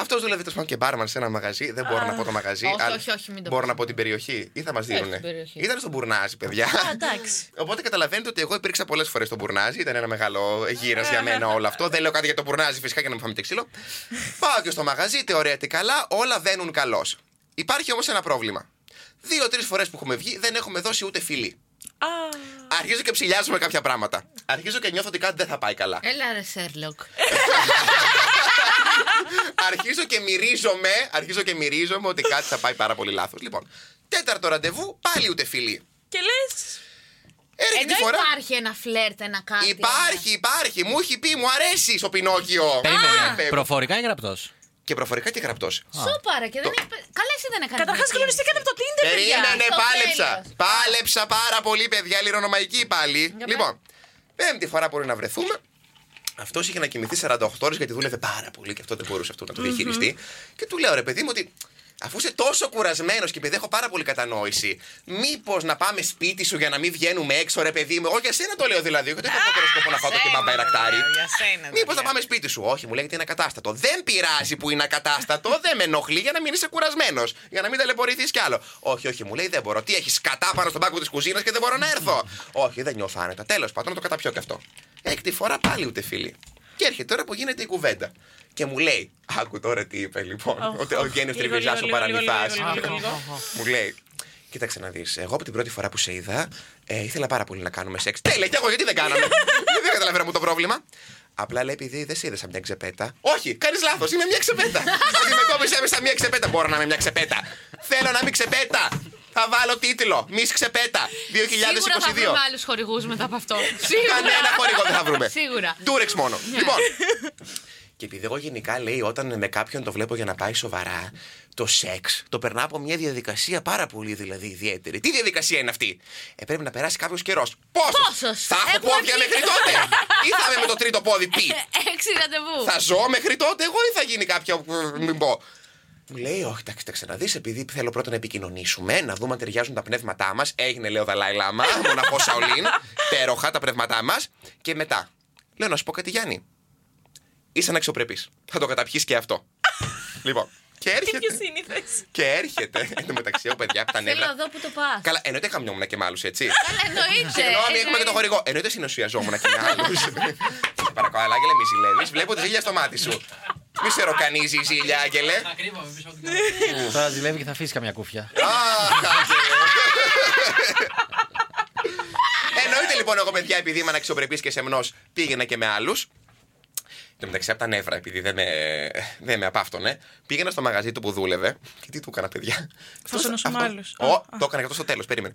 αυτός δούλευε τέλος πάντων και μπάρμαν σε ένα μαγαζί. Δεν μπορώ να πω το μαγαζί. Όχι, αλλά όχι, όχι, μην το Μπορώ πεις. να πω την περιοχή ή θα μας δίνουνε. την περιοχή. Ήταν στον Μπουρνάζι, παιδιά. Α, εντάξει. <laughs> Οπότε καταλαβαίνετε ότι εγώ υπήρξα πολλές φορές στον Μπουρνάζι. Ήταν ένα μεγάλο γύρα για μένα όλο αυτό. Δεν λέω κάτι για το Μπουρνάζι φυσικά για να μην φάμε και ξύλο. Πάω και στο μαγαζί, τι ωραία, τι καλά, όλα βαίνουν καλώς. Υπάρχει όμως ένα πρόβλημα. Δύο-τρεις φορές που έχουμε βγει δεν έχουμε δώσει ούτε φιλί. Α, Αρχίζω και ψηλιάζουμε κάποια πράγματα. Αρχίζω και νιώθω ότι κάτι δεν θα πάει καλά. Έλα ρε Σέρλοκ. <laughs> αρχίζω και μυρίζομαι, αρχίζω και μυρίζομαι ότι κάτι θα πάει πάρα πολύ λάθος. Λοιπόν, τέταρτο ραντεβού, πάλι ούτε φιλί. και λες. Ε, έρχεται Ενώ τη φορά. υπάρχει ένα φλερτ, ένα κάτι. Υπάρχει, υπάρχει. Μου έχει πει, μου αρέσει ο Πινόκιο. Περίμενε. Α, Προφορικά ή γραπτός; Και προφορικά και γραπτός. Σούπαρα και δεν έχει. Καλά, εσύ δεν έκανες. Καταρχάς γνωριστήκατε από το Tinder, παιδιά. Περίμενε, στο πάλεψα. τέλος. Πάλεψα πάρα πολύ, παιδιά. Λιρονομαϊκή πάλι. Λοιπόν, πέμπτη φορά μπορεί να βρεθούμε. Αυτός είχε να κοιμηθεί 48 ώρες γιατί δούλευε πάρα πολύ και αυτό δεν μπορούσε αυτό να το διαχειριστεί. Και του λέω ρε παιδί μου ότι αφού είσαι τόσο κουρασμένος και επειδή έχω πάρα πολύ κατανόηση, μήπως να πάμε σπίτι σου για να μην βγαίνουμε έξω, ρε παιδί μου; Όχι, για σένα το λέω δηλαδή. Όχι, δεν έχω απότερο σκοπό να φάω το κεμπάμπα ρακτάρι. Για σένα. Μήπως να πάμε σπίτι σου; Όχι, μου λέγεται είναι ακατάστατο. Δεν πειράζει που είναι ακατάστατο, δεν με ενοχλεί για να μην είσαι κουρασμένος. Για να μην ταλαιπωρηθείς κι άλλο. Όχι, όχι, μου λέει δεν μπορώ. Τι έχεις κατά πάνω στον πάγκο της κουζίνας και δεν μπορώ να έρθω. όχι, δεν νιώθω άνετα. Τέλος πάντων, να το καταπιώ κι αυτό. Έκτη φορά πάλι ούτε φίλοι. Και έρχεται τώρα που γίνεται η κουβέντα. Και μου λέει, άκου τώρα τι είπε λοιπόν. Οχ, Ότι ο Γένιο λίγο, Τριβιζά λίγο, ο λίγο, παραμυθάς. λίγο, λίγο, λίγο. Μου λέει, κοίταξε να δεις. Εγώ από την πρώτη φορά που σε είδα, ε, ήθελα πάρα πολύ να κάνουμε σεξ. Τέλεια, και εγώ γιατί δεν κάναμε; <laughs> γιατί δεν καταλαβαίνω μου το πρόβλημα; Απλά λέει επειδή δεν σε είδε σαν μια ξεπέτα. Όχι, κάνεις λάθος, είμαι μια ξεπέτα. <laughs> Αντιμετώπισε με σαν μια ξεπέτα. Μπορώ να είμαι μια ξεπέτα. Θέλω να είμαι ξεπέτα. Θα βάλω τίτλο. Μη ξεπέτα. Σίγουρα θα 2022. βρούμε άλλους χορηγούς μετά από αυτό. Σίγουρα. Κανένα χορηγό δεν θα βρούμε. <laughs> Σίγουρα. Ντούρεξ μόνο. Λοιπόν. <laughs> Και επειδή εγώ γενικά λέει όταν με κάποιον το βλέπω για να πάει σοβαρά, το σεξ το περνά από μια διαδικασία πάρα πολύ δηλαδή ιδιαίτερη. Τι διαδικασία είναι αυτή, ε, Πρέπει να περάσει κάποιος καιρός. Πόσος! Πόσος; Θα έχω Έχουμε πόδια πει. μέχρι τότε! Ή θα είμαι με το τρίτο πόδι πει. Έξι ραντεβού. θα ζω μέχρι τότε εγώ ή θα γίνει κάποιο. ε, Μην πω. Μου λέει, Όχι, εντάξει, εντάξει, να δει, επειδή θέλω πρώτα να επικοινωνήσουμε, να δούμε αν ταιριάζουν τα πνεύματά μας. Έγινε, λέω Δαλάη Λάμα, <laughs> μοναχό Σαολίν, υπέροχα τα πνεύματά μας. Και μετά, λέω να σου πω κάτι, Γιάννη. Είσαι αναξιοπρεπής. Θα το καταπιείς και αυτό. <laughs> λοιπόν, και Τι έρχεται. πιο σύνηθε. και έρχεται. Εν τω μεταξύ, εγώ παιδιά από τα Θέλω νεύρα. εδώ που το πας. Καλά, εννοείται χαμιόμουν και με άλλους, έτσι. Καλά, εννοείται. Συγγνώμη, έχουμε και το χορηγό. Εννοείται συνοσιαζόμουν και με άλλους. Παρακαλώ, Άγγελε, μη ζηλεύεις. Βλέπω τη ζήλια στο μάτι σου. Μη σε ροκανίζει η ζήλια, Άγγελε. Τώρα ζηλεύει και θα αφήσει καμιά κούφια. Αχ, Άγγελε. Εννοείται λοιπόν εγώ, παιδιά, επειδή είμαι αναξιοπρεπής και σεμνός, πήγαινα και με άλλους. Εν τω μεταξύ από τα νεύρα, επειδή δεν με, δεν με απάφτωνε, πήγαινα στο μαγαζί του που δούλευε. Και τι του έκανα, παιδιά; Φωσονόσουμε Αυτό- άλλους. Ω, Α, το έκανα και αυτό στο τέλος, περίμενε.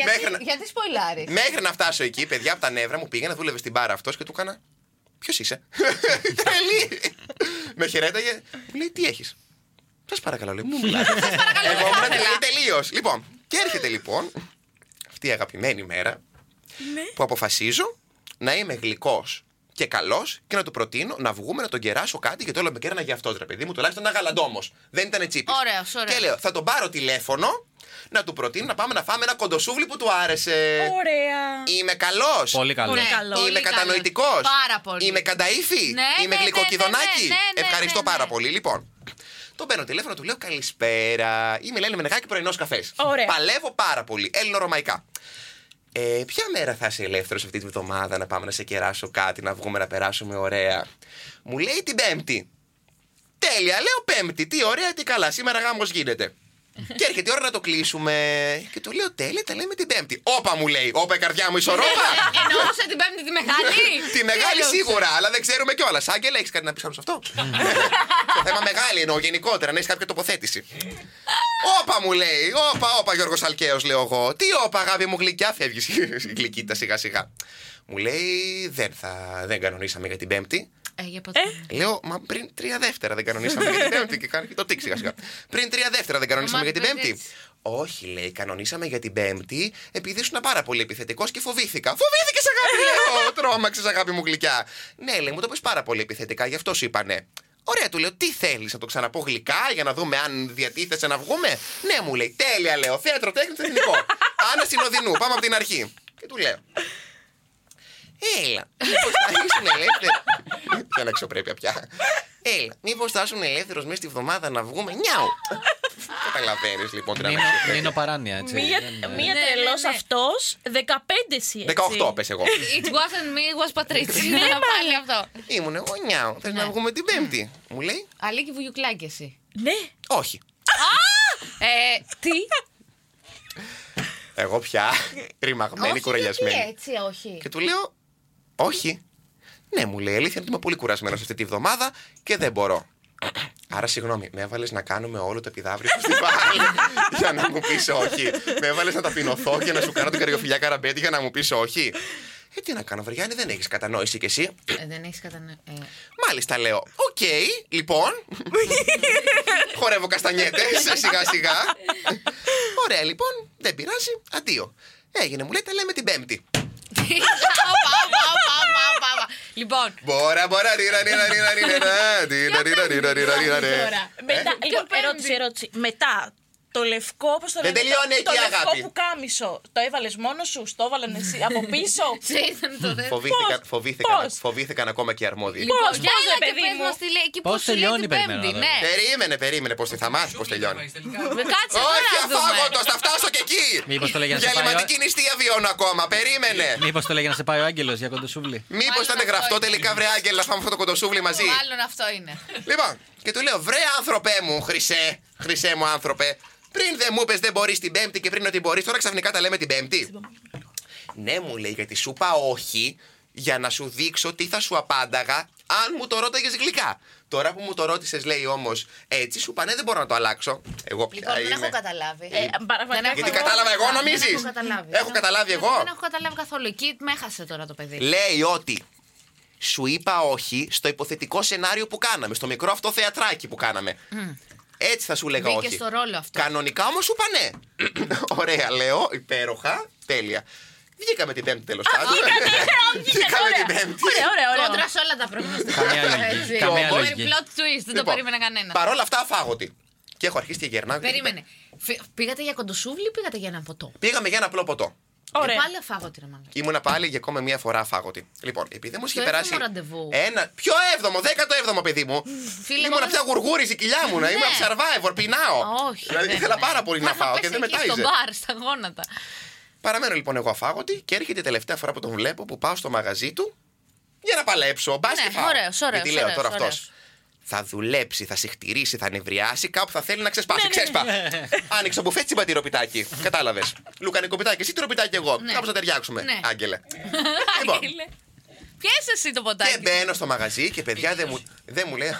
Ε, Μέχρι να- Γιατί, γιατί σποϊλάρεις; Μέχρι να φτάσω εκεί, παιδιά, από τα νεύρα μου πήγαινα, δούλευε στην μπάρα αυτός και του έκανα. Ποιος είσαι; <laughs> Τρελή. Με χαιρέταγε. Μου λέει, τι έχεις; Σας παρακαλώ, λέει, μου <laughs> μιλάτε. Εγώ ήμουν τρελή τελείως. Λοιπόν, και έρχεται λοιπόν αυτή η αγαπημένη μέρα Ναι. που αποφασίζω να είμαι γλυκός και καλός και να του προτείνω να βγούμε να τον κεράσω κάτι και το λέω με κέρανα για αυτός, ρε παιδί μου, τουλάχιστον ένα γαλαντόμος. Δεν ήταν τσίπης. Ωραίος, ωραίος. Και λέω, θα τον πάρω τηλέφωνο να του προτείνω να πάμε να φάμε ένα κοντοσούβλι που του άρεσε. Ωραία. Είμαι καλός. Πολύ καλός. Πολύ καλό. πολύ Είμαι καλός. κατανοητικός. Πάρα πολύ. Είμαι κανταήφη. Ναι, Είμαι ναι, ναι, γλυκοκυδονάκι. ναι, ναι, ναι, ναι, Ευχαριστώ ναι, ναι. πάρα πολύ. Λοιπόν, τον παίρνω τηλέφωνο, του λέω καλησπέρα. Είμαι Λένε Μενεγάκη πρωινός καφές. Ωραία. Παλεύω πάρα πολύ. Έλληνο-ρωμαϊκά. Ε, ποια μέρα θα είσαι ελεύθερος αυτή τη βδομάδα να πάμε να σε κεράσω κάτι, να βγούμε να περάσουμε ωραία; Μου λέει την Πέμπτη. Τέλεια, λέω Πέμπτη. Τι ωραία, τι καλά. Σήμερα γάμος γίνεται. <laughs> και έρχεται η ώρα να το κλείσουμε. Και του λέω τέλεια, τα λέμε την Πέμπτη. Όπα μου λέει, όπα η καρδιά μου ισορρόπα. <laughs> Εννοούσε την πέμπτη τη μεγάλη; <laughs> Τη μεγάλη εννοούσε; σίγουρα, αλλά δεν ξέρουμε κιόλας. Άγγελα, έχεις κάτι να πεις πάνω σε αυτό; Το θέμα μεγάλη εννοώ γενικότερα, να έχεις κάποια τοποθέτηση. Όπα μου λέει, όπα, όπα Γιώργος Αλκαίος, λέω εγώ. Τι όπα, αγάπη μου γλυκιά, φεύγεις <laughs> η γλυκίτα σιγά σιγά. Μου λέει, δεν, θα, δεν κανονίσαμε για την Πέμπτη. Ε, για ποτέ. Λέω, μα πριν τρία δεύτερα δεν κανονίσαμε για την <laughs> Πέμπτη. Και κάνει και το τίκ σιγά σιγά. Πριν τρία δεύτερα δεν κανονίσαμε Μα για την το Πέμπτη. έτσι. Όχι, λέει, κανονίσαμε για την Πέμπτη επειδή ήσουν πάρα πολύ επιθετικός και φοβήθηκα. Φοβήθηκες, αγάπη, λέω. <laughs> Τρόμαξες, αγάπη μου γλυκιά. Ναι, λέει, μου το πεις πάρα πολύ επιθετικά, γι' αυτό σου είπανε. Ωραία, του λέω, τι θέλεις, να το ξαναπώ γλυκά για να δούμε αν διατίθεσαι να βγούμε; Ναι, μου λέει, τέλεια, λέω. Θέατρο, τέχνης, εθνικό. <laughs> Άννα Συνοδεινού, πάμε από την αρχή. Και του λέω, Έλα, μήπως θα ήσουν ελεύθερο. Δεν αξιοπρέπεια πια. Έλα, μήπως θα ήσουν ελεύθερος μέσα στη βδομάδα να βγούμε. Νιάου. Καταλαβαίνεις λοιπόν την Νίνο, αναξιοπρέπεια. Νίνο παράνοια, έτσι. Μία, Δεν- μία Ναι, ναι, τρελός ναι. αυτός, 15 εσύ. έτσι. 18 πες εγώ. It wasn't me, it was Patricia. Ναι, Πάλι αυτό. Ήμουν εγώ νιάου. Θες να Ναι. βγούμε την Πέμπτη. Μου λέει, Αλίκη βουγιουκλάκι εσύ. Ναι. Όχι. Ε, τι; Εγώ πια ρημαγμένη, όχι, κουρελιασμένη. γιατί έτσι, όχι. Και του λέω, Όχι. Ναι, μου λέει, αλήθεια είναι ότι είμαι πολύ κουρασμένος αυτή τη βδομάδα και δεν μπορώ. Άρα, συγγνώμη, με έβαλες να κάνουμε όλο το Επιδαύρειο στο φεστιβάλ <laughs> για να μου πεις όχι. Με έβαλες να ταπεινωθώ και να σου κάνω την Καρυοφυλλιά Καραμπέτη για να μου πεις όχι. Ε, τι να κάνω, βρε Γιάννη, δεν έχεις κατανόηση κι εσύ; Ε, δεν έχεις κατανόηση. Ε, Μάλιστα, λέω. Οκ, λοιπόν. <laughs> Χορεύω καστανιέτε σιγά σιγά. <laughs> Ωραία, λοιπόν, δεν πειράζει. Αντίο. Έγινε, μου λέει, τα λέμε την Πέμπτη. Όπα, όπα, όπα, όπα, όπα, όπα. Λοιπόν, Μπορά, μπορά, ρίρα, ρίρα, ρίρα, ρίρα, ρίρα, ρίρα, ρίρα, ρίρα, ρίρα, ρίρα. τώρα. Μετά, το λευκό, όπως το λένε. Δεν τελειώνει εκεί, αγάπη. Το λευκό που κάμισο. Το έβαλες μόνος σου, το έβαλε εσύ από πίσω; <laughs> Φοβήθηκαν, φοβήθηκαν, φοβήθηκαν ακόμα και οι αρμόδιοι. Λοιπόν, πώς; είναι, παιδί μου. Πώς τελειώνει, περιμένω. Δηλαδή. Περίμενε, περίμενε πώς θα μάθεις πώς τελειώνει. <laughs> Κάτσε, Όχι, αφάγοντο, θα φτάσω και εκεί. Μήπως το λέγανε. Γελματική νηστεία βιώνω ακόμα, περίμενε. Μήπως το να σε πάει ο Άγγελος για κοντοσούβλη. Μήπως ήταν γραφτό τελικά βρε Άγγελο, να φάμε αυτό το κοντοσούβλη μαζί. Μάλλον αυτό είναι. Λοιπόν, και του λέω, βρε άνθρωπε μου, χρυσέ, χρυσέ μου άνθρωπε, πριν δεν μου είπες δεν μπορείς την Πέμπτη και πριν ότι μπορείς, τώρα ξαφνικά τα λέμε την Πέμπτη. ναι, μου λέει, γιατί σου είπα όχι για να σου δείξω τι θα σου απάνταγα αν μου το ρώταγες γλυκά. Τώρα που μου το ρώτησες, λέει όμως έτσι, σου είπα ναι, δεν μπορώ να το αλλάξω. Εγώ πια Λοιπόν, δεν είμαι. έχω καταλάβει. Ε, παραπάνω. Δεν έχω Γιατί εγώ- κατάλαβα εγώ, δεν νομίζεις; έχω καταλάβει. Έχω καταλάβει εγώ. Δεν έχω καταλάβει καθόλου. Εκεί με έχασε τώρα το παιδί. Λέει ότι σου είπα όχι στο υποθετικό σενάριο που κάναμε, στο μικρό αυτό θεατράκι που κάναμε. Έτσι θα σου λέγα Μπήκε όχι. στο ρόλο αυτό. Κανονικά όμως σου είπα ναι. <coughs> Ωραία, λέω, υπέροχα, τέλεια. Βγήκαμε την Πέμπτη τέλος πάντων. <laughs> Βγήκαμε την Πέμπτη. Ωραία, ωραία, ωραία. Κόντρα σε όλα τα προγνωστικά. Καμία λογική, Έτσι. καμία Πολύ λογική. Plot twist, δεν το Λοιπόν, περίμενε κανένας. Παρ' όλα αυτά, αφάγωτη. Και έχω αρχίσει και γερνάω. και Περίμενε. Φυ- Πήγατε για κοντοσούβλι ή πήγατε για ένα ποτό; Πήγαμε για ένα απλό ποτό. Ωραία. Ε, πάλι αφάγωτη ρε μάλλον. Ήμουνα πάλι για ακόμα μία φορά αφάγωτη. Λοιπόν, επειδή μου είχε Το περάσει. έβδομο ραντεβού. Ένα. Ποιο έβδομο, δέκατο έβδομο, παιδί μου. Φίλε, Ήμουνα μόνο- πια γουργούρη η κοιλιά μου. να Ναι. Ήμουν survivor, πεινάω. Όχι. Δηλαδή δεν ήθελα είναι. πάρα πολύ να Θα φάω και πέσει δεν εκεί μετάιζε. Στο μπαρ, στα γόνατα. Παραμένω λοιπόν εγώ αφάγωτη και έρχεται η τελευταία φορά που τον βλέπω που πάω στο μαγαζί του για να παλέψω. Μπας Ναι, και φάω. ωραίος, ωραίος, Γιατί λέω ωραίος, τώρα αυτός. Ωραίος. Θα δουλέψει, θα συχτηρίσει, θα νευριάσει, κάπου θα θέλει να ξεσπάσει. Ναι, ναι, Ξέσπα. Άνοιξε το μπουφέ τσιμπατή ροπιτάκι. Κατάλαβες. Λουκανικό πιτάκι, εσύ τροπιτάκι εγώ. Ναι. Κάπω να ταιριάξουμε. Ναι. Άγγελε. <laughs> Λοιπόν. Άγγελε. Πιες εσύ το Και ποτάκι. μπαίνω στο μαγαζί και παιδιά δεν μου, δεν μου λέει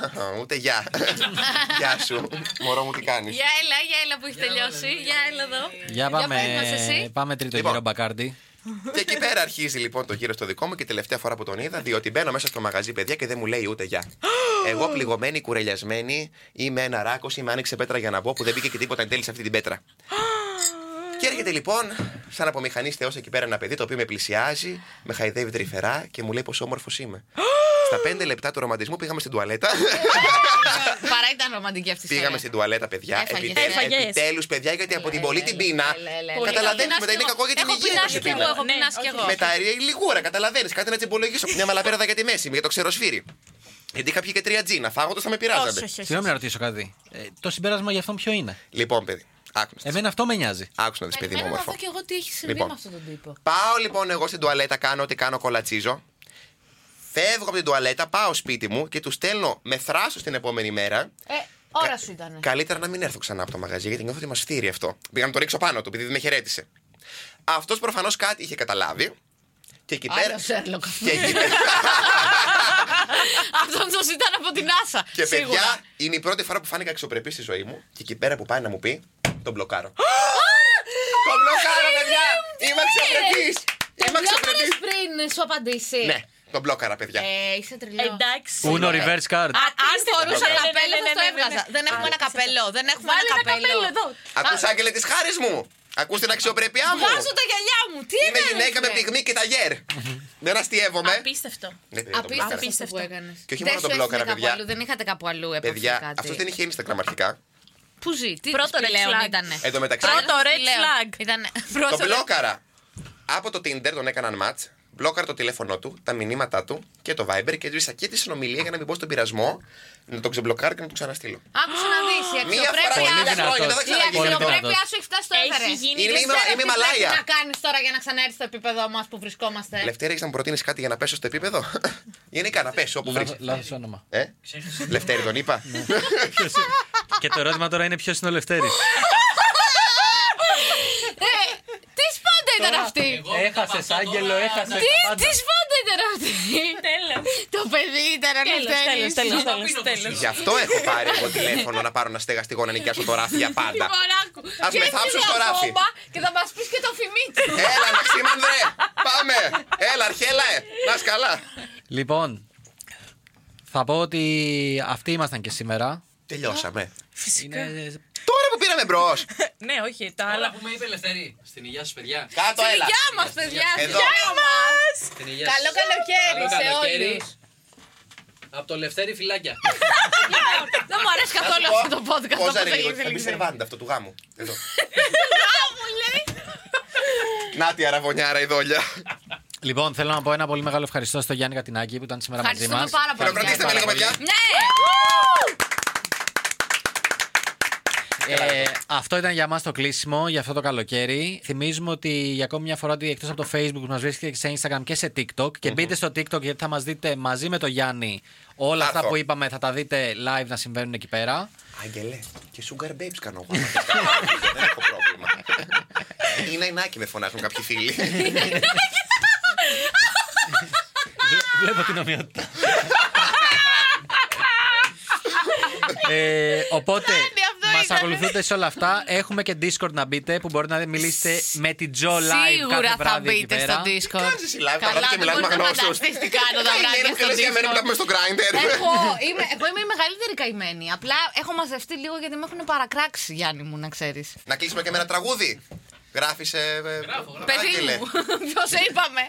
ούτε γεια. <laughs> Γεια σου. Μωρό μου τι κάνεις; Για έλα, για έλα που έχει τελειώσει. Για έλα εδώ. Για πες μας πάμε, εσύ. πάμε τρίτο Λοιπόν. γύρο Μπακάρντι. Και εκεί πέρα αρχίζει λοιπόν το γύρο στο δικό μου και τελευταία φορά που τον είδα, διότι μπαίνω μέσα στο μαγαζί, παιδιά, και δεν μου λέει ούτε γεια. Εγώ πληγωμένη, κουρελιασμένη, είμαι ένα ράκος, είμαι άνοιξε πέτρα για να μπω που δεν μπήκε και τίποτα εν τέλει σε αυτή την πέτρα. και έρχεται λοιπόν, σαν από μηχανή Θεός εκεί πέρα ένα παιδί το οποίο με πλησιάζει, με χαϊδεύει τρυφερά και μου λέει πόσο όμορφος είμαι. Στα πέντε λεπτά του ρομαντισμού πήγαμε στην τουαλέτα. Παρά ήταν ρομαντική αυτή η Πήγαμε ιστορία. στην τουαλέτα, παιδιά. Έφαγες. Επιτέλους, Έφαγες. επιτέλους, παιδιά, γιατί από την πολύ την πείνα. Έλα, έλα, έλα. Καταλαβαίνει Έχω μετά είναι πεινάσει κακό για την Έχω υγεία. πεινάσει σου κι εγώ, πείνα. έχω Ναι, πεινάσει κι όχι. εγώ. Με τα λιγούρα, καταλαβαίνει. Κάτι να τσιμπολογήσω. Μια μαλαπέρδα για τη μέση, για το ξεροσφύρι. Γιατί είχα πιει και τρία τζίνα. Φάγοντα θα με Όχι, πειράζανε. όχι, όχι. Συγγνώμη να ρωτήσω κάτι. Ε, το συμπέρασμα για αυτόν ποιο είναι. Λοιπόν, παιδί. Άκουσα. Εμένα αυτό με νοιάζει. Άκουσα να δει, παιδί μου, Περιμένω να όμορφο. δω κι εγώ τι έχει συμβεί Λοιπόν. με αυτόν τον τύπο. Πάω λοιπόν εγώ στην τουαλέτα, κάνω ό,τι κάνω, κολατσίζω. Φεύγω από την τουαλέτα, πάω σπίτι μου και τους στέλνω με θράσος την επόμενη μέρα. Ε, ώρα σου ήταν. Καλύτερα να μην έρθω ξανά από το μαγαζί, γιατί νιώθω ότι μα φτύρει αυτό. Πήγα να το ρίξω πάνω του, επειδή δεν με χαιρέτησε. Αυτός προφανώς κάτι είχε καταλάβει. Και εκεί πέρα. Άλλος Σέρλοκ. Και εκεί πέρα. <laughs> Αυτόν του ήταν από την Άσα. Και σίγουρα. παιδιά, είναι η πρώτη φορά που φάνηκα αξιοπρεπή στη ζωή μου. Και εκεί πέρα που πάει να μου πει, τον μπλοκάρω. τον μπλοκάρω, παιδιά! Είμαι αξιοπρεπή! Είμαι αξιοπρεπή! πριν σου απαντήσει. Ναι, τον μπλόκαρα, παιδιά. Ε, είσαι τρελό. Εντάξει. Uno reverse card; Α- Αν φορούσα Ναι, ναι, ναι, καπέλο ναι, θα το ναι, ναι, έβγαζα. ναι. Δεν έχουμε ένα Άρχισε καπέλο. Δεν έχουμε Βάλε ένα ένα καπέλο εδώ. Ακούς άγγελε τη χάρη μου! Ακούς την αξιοπρέπειά μου! Βγάζω τα γυαλιά μου. Τι Είμαι έκανες, γυναίκα με ρε; πυγμή και ταγέρ. Δεν αστείευομαι. Απίστευτο. Ναι, παιδιά, τον μπλόκαρα. Απίστευτο αυτό που Απίστευτο. έκανες. Και όχι μόνο τον μπλόκαρα, παιδιά. Δεν είχατε κάπου αλλού έπαψε Παιδιά, κάτι. αυτός δεν είχε Instagram αρχικά. Πού ζει, τι Πρώτο red σπηλαίων flag. ήτανε; Εν τω μεταξύ. Πρώτο red Σπηλαίων. flag. Ήτανε Το πρώτο red- μπλόκαρα. Από το Tinder τον έκαναν match. Μπλόκαρα το τηλέφωνό του, τα μηνύματά του και το Viber και έσβησα και τη συνομιλία για να μην πω στον πειρασμό, να τον ξεμπλοκάρω και να του ξαναστείλω. Άκουσε να δεις, η Μία φορά αξιοπρέπειά πολύ σου. χρόνια δεν θα Η ξαναγίνει. Πολύ αξιοπρέπειά δυνατός. σου έχει φτάσει στο Έχει έφερες. γίνει Είναι Δεν είμαι- ξέρω είμαι τι πρέπει Μαλάια. να κάνεις τώρα για να ξαναέρθεις στο επίπεδο μας που βρισκόμαστε. Λευτέρη, έχεις να μου προτείνεις κάτι για να πέσω στο επίπεδο; Γενικά να πέσω όπου βρει. Λάθο- Λάθος όνομα. Ε; Λευτέρη τον είπα. Ποιος είναι- <laughs> Και το ερώτημα τώρα είναι ποιος είναι ο Λευτέρης. Ε, Τι σπόντα ήταν αυτή. Έχασες, Άγγελο, έχασες. Τι, τι σπόντα ήταν αυτή. Τέλος. Το παιδί ήταν ο Τέλος, τέλος, Λευτέρης. τέλος. πίνω τέλος. Γι' αυτό έχω πάρει εγώ τηλέφωνο να πάρω να στεγαστικό να νοικιάσω το ράφι για <laughs> πάντα. Μωράκου. Ας Και με έρχεσαι θάψουν στο ράφι. ακόμα Και θα μας πεις και το φημίτι. Έλα, Μαξίμανδρε! Πάμε! Έλα, αρχέλα, ε! Να είσαι καλά! Λοιπόν, θα πω ότι αυτοί ήμασταν και σήμερα. Τελειώσαμε. Φυσικά. Είναι... Τώρα που πήραμε μπρος! <laughs> Ναι, όχι, τα Άλλα άλλα. που με είπε Ελευθερή. Στην υγεία σας παιδιά. Κάτω, έλα! Γεια μας παιδιά. Εδώ. Γεια μας. Στην υγεία Καλό σας. καλοκαίρι Καλό σε καλοκαίρι. όλους. Από το Λευτέρη φυλάκια. <laughs> Δεν μου αρέσει καθόλου αυτό το podcast. Πόσα όπως ρε λίγο, έγινε, θα μπει δεν ξέρω. σερβάντα αυτό του γάμου. Εδώ. Γάμο, λέει. Να τη αραβωνιάρα η δόλια. λοιπόν, θέλω να πω ένα πολύ μεγάλο ευχαριστώ στο Γιάννη Κατινάκη που ήταν σήμερα μαζί Ευχαριστούμε μας. πάρα πολύ. Χειροκροτήστε με λίγο, παιδιά. Ναι. Ε, αυτό ήταν για μας το κλείσιμο για αυτό το καλοκαίρι. Θυμίζουμε ότι για ακόμη μια φορά ότι εκτός από το Facebook που μας βρίσκεται και σε Instagram και σε TikTok. Και μπείτε στο TikTok γιατί θα μας δείτε μαζί με το Γιάννη όλα Θα αυτά έρθω. που είπαμε. Θα τα δείτε live να συμβαίνουν εκεί πέρα. Άγγελε, και sugar babes κάνω εγώ. Δεν έχω πρόβλημα. <laughs> Ή ναϊνάκι με φωνάζουν κάποιοι φίλοι. <laughs> Βλέπω την ομοιότητα. <laughs> ε, οπότε αυτό μα ήταν. ακολουθείτε σε όλα αυτά. Έχουμε και Discord να μπείτε που μπορείτε να μιλήσετε με την Joe live Σίγουρα κάθε θα βράδυ εκεί μπείτε στο πέρα. Discord. Κάνεις εσύ live τα Καλά, βράδια και δεν μιλάς με μπορείς να αγνώστους. φανταστείς τι κάνω τα βράδια στο για μένα που τα πούμε Discord. στο grinder. Εγώ είμαι, εγώ είμαι η μεγαλύτερη καημένη. Απλά έχω μαζευτεί λίγο γιατί με έχουν παρακράξει, Γιάννη μου, να ξέρεις. Να κλείσουμε και με ένα τραγούδι. Γράφεις. Ε, ε, Παιδί Άγγελε. μου, <laughs> ποιο σε είπαμε.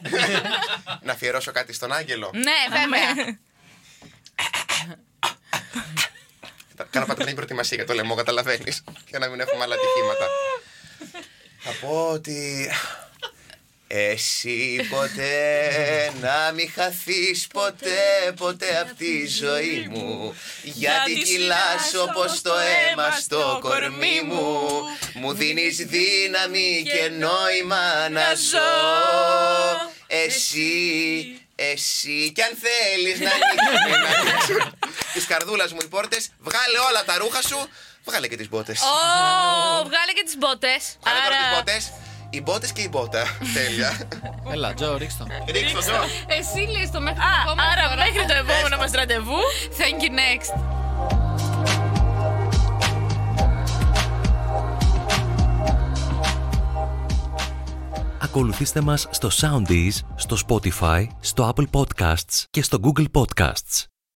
Να αφιερώσω κάτι στον Άγγελο. ναι, βέβαια. Κάνω πάντα την προετοιμασία για το λαιμό, καταλαβαίνεις. Για να μην έχουμε άλλα ατυχήματα. Θα πω ότι. Εσύ ποτέ να μην χαθείς ποτέ ποτέ από τη ζωή μου. Γιατί Γιατί κυλάς κυλάς όπως το αίμα στο κορμί μου. Μου. Δίνεις δύναμη και νόημα να ζω. Εσύ, εσύ κι αν θέλεις να ανοίξεις <laughs> Της καρδούλας μου οι πόρτες Βγάλε όλα τα ρούχα σου Βγάλε και τις μπότες Ω, βγάλε και τις μπότες. Βγάλε τώρα τις Άρα, μπότες Οι μπότες και η μπότα <laughs> Τέλεια Έλα, Τζο, ρίξτε το. Ρίξτε το Τζο. εσύ λες το μέχρι Α, την επόμενη άρα φορά. μέχρι το επόμενο μας ραντεβού. Thank you next. Ακολουθήστε μας στο Soundees, στο Spotify, στο Apple Podcasts και στο Google Podcasts.